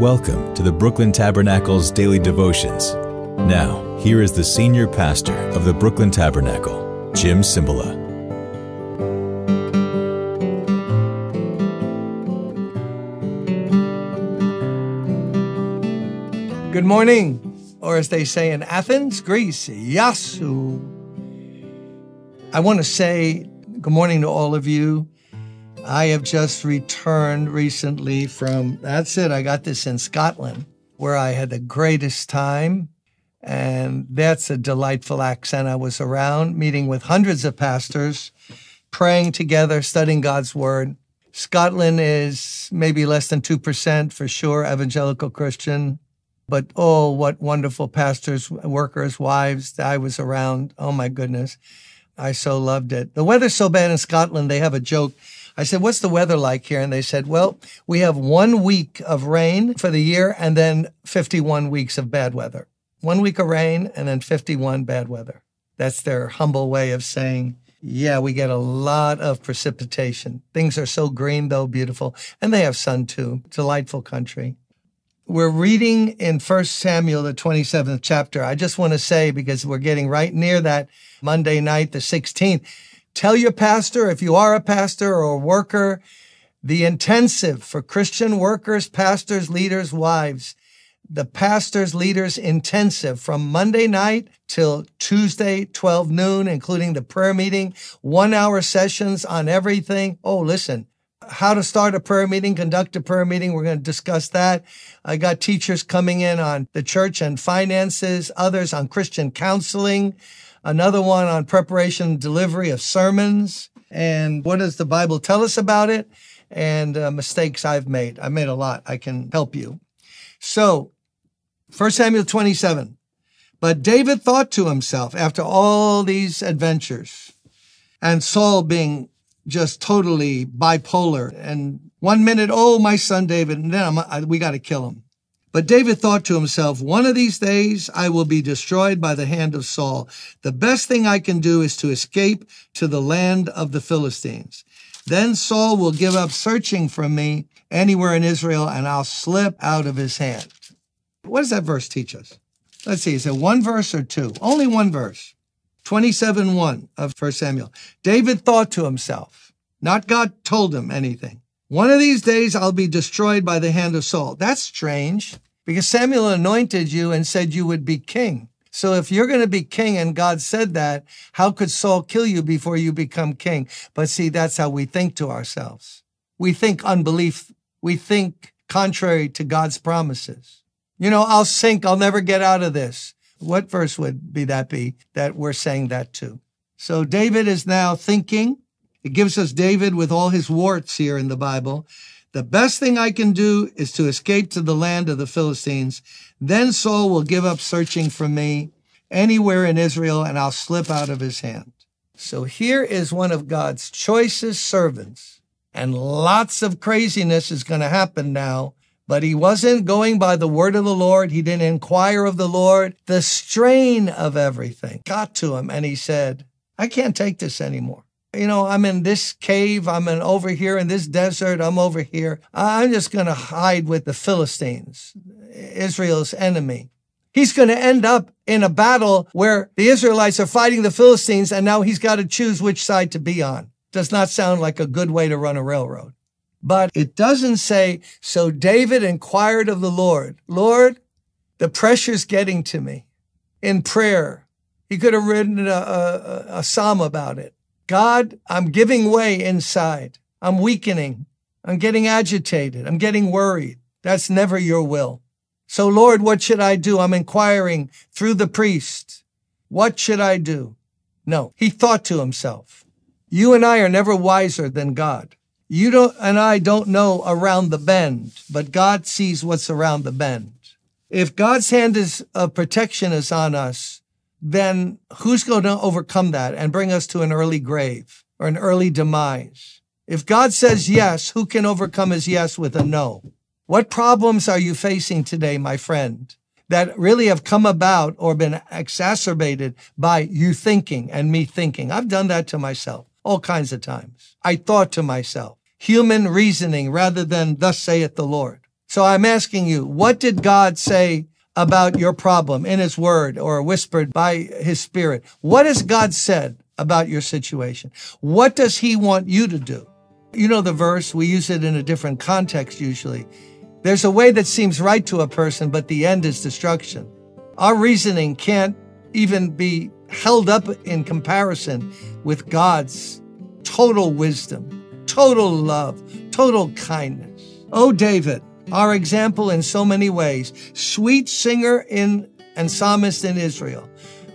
Welcome to the Brooklyn Tabernacle's daily devotions. Now, here is the senior pastor of the Brooklyn Tabernacle, Jim Cymbala. Good morning, or as they say in Athens, Greece, Yasu. I want to say good morning to all of you. I have just returned recently from, that's it, I got this in Scotland, where I had the greatest time. And that's a delightful accent. I was around meeting with hundreds of pastors, praying together, studying God's word. Scotland is maybe less than 2% for sure evangelical Christian. But oh, what wonderful pastors, workers, wives I was around. Oh my goodness. I so loved it. The weather's so bad in Scotland, they have a joke. I said, What's the weather like here? And they said, Well, we have one week of rain for the year and then 51 weeks of bad weather. One week of rain and then 51 bad weather. That's their humble way of saying, yeah, we get a lot of precipitation. Things are so green, though, beautiful. And they have sun too. Delightful country we're reading in First Samuel, the 27th chapter. I just want to say, because we're getting right near that Monday night, the 16th, tell your pastor, if you are a pastor or a worker, the intensive for Christian workers, pastors, leaders, wives, the pastors, leaders intensive from Monday night till Tuesday, 12 noon, including the prayer meeting, one hour sessions on everything. Oh, listen, how to start a prayer meeting, conduct a prayer meeting. We're going to discuss that. I got teachers coming in on the church and finances, others on Christian counseling, another one on preparation and delivery of sermons. And what does the Bible tell us about it? And uh, mistakes I've made. I made a lot. I can help you. So, 1 Samuel 27. But David thought to himself after all these adventures, and Saul being just totally bipolar. And one minute, oh, my son David, and then I, we got to kill him. But David thought to himself, one of these days I will be destroyed by the hand of Saul. The best thing I can do is to escape to the land of the Philistines. Then Saul will give up searching for me anywhere in Israel and I'll slip out of his hand. What does that verse teach us? Let's see, is it one verse or two? Only one verse. 27 1 of 1 Samuel. David thought to himself, not God told him anything. One of these days I'll be destroyed by the hand of Saul. That's strange because Samuel anointed you and said you would be king. So if you're going to be king and God said that, how could Saul kill you before you become king? But see, that's how we think to ourselves. We think unbelief. We think contrary to God's promises. You know, I'll sink. I'll never get out of this. What verse would be that be that we're saying that to? So David is now thinking. It gives us David with all his warts here in the Bible. The best thing I can do is to escape to the land of the Philistines. Then Saul will give up searching for me anywhere in Israel and I'll slip out of his hand. So here is one of God's choicest servants and lots of craziness is going to happen now but he wasn't going by the word of the Lord. He didn't inquire of the Lord. The strain of everything got to him, and he said, I can't take this anymore. You know, I'm in this cave. I'm in over here in this desert. I'm over here. I'm just going to hide with the Philistines, Israel's enemy. He's going to end up in a battle where the Israelites are fighting the Philistines, and now he's got to choose which side to be on. Does not sound like a good way to run a railroad. But it doesn't say, so David inquired of the Lord, Lord, the pressure's getting to me in prayer. He could have written a, a, a psalm about it. God, I'm giving way inside. I'm weakening. I'm getting agitated. I'm getting worried. That's never your will. So Lord, what should I do? I'm inquiring through the priest. What should I do? No, he thought to himself, you and I are never wiser than God. You don't, and I don't know around the bend, but God sees what's around the bend. If God's hand is of protection is on us, then who's going to overcome that and bring us to an early grave or an early demise? If God says yes, who can overcome his yes with a no? What problems are you facing today, my friend, that really have come about or been exacerbated by you thinking and me thinking? I've done that to myself all kinds of times. I thought to myself, human reasoning rather than thus saith the Lord. So I'm asking you, what did God say about your problem in his word or whispered by his spirit? What has God said about your situation? What does he want you to do? You know the verse, we use it in a different context usually. There's a way that seems right to a person, but the end is destruction. Our reasoning can't even be held up in comparison with God's total wisdom, total love, total kindness. Oh, David, our example in so many ways, sweet singer in and psalmist in Israel,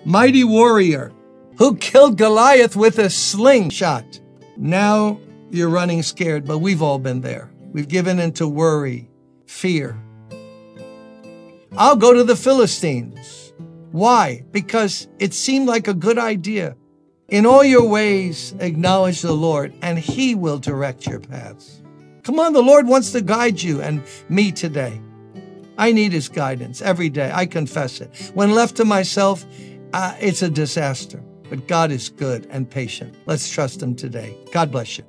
mighty warrior who killed Goliath with a slingshot. Now you're running scared, but we've all been there. We've given into worry, fear. I'll go to the Philistines. Why? Because it seemed like a good idea. In all your ways, acknowledge the Lord, and He will direct your paths. Come on, the Lord wants to guide you and me today. I need His guidance every day. I confess it. When left to myself, uh, it's a disaster. But God is good and patient. Let's trust Him today. God bless you.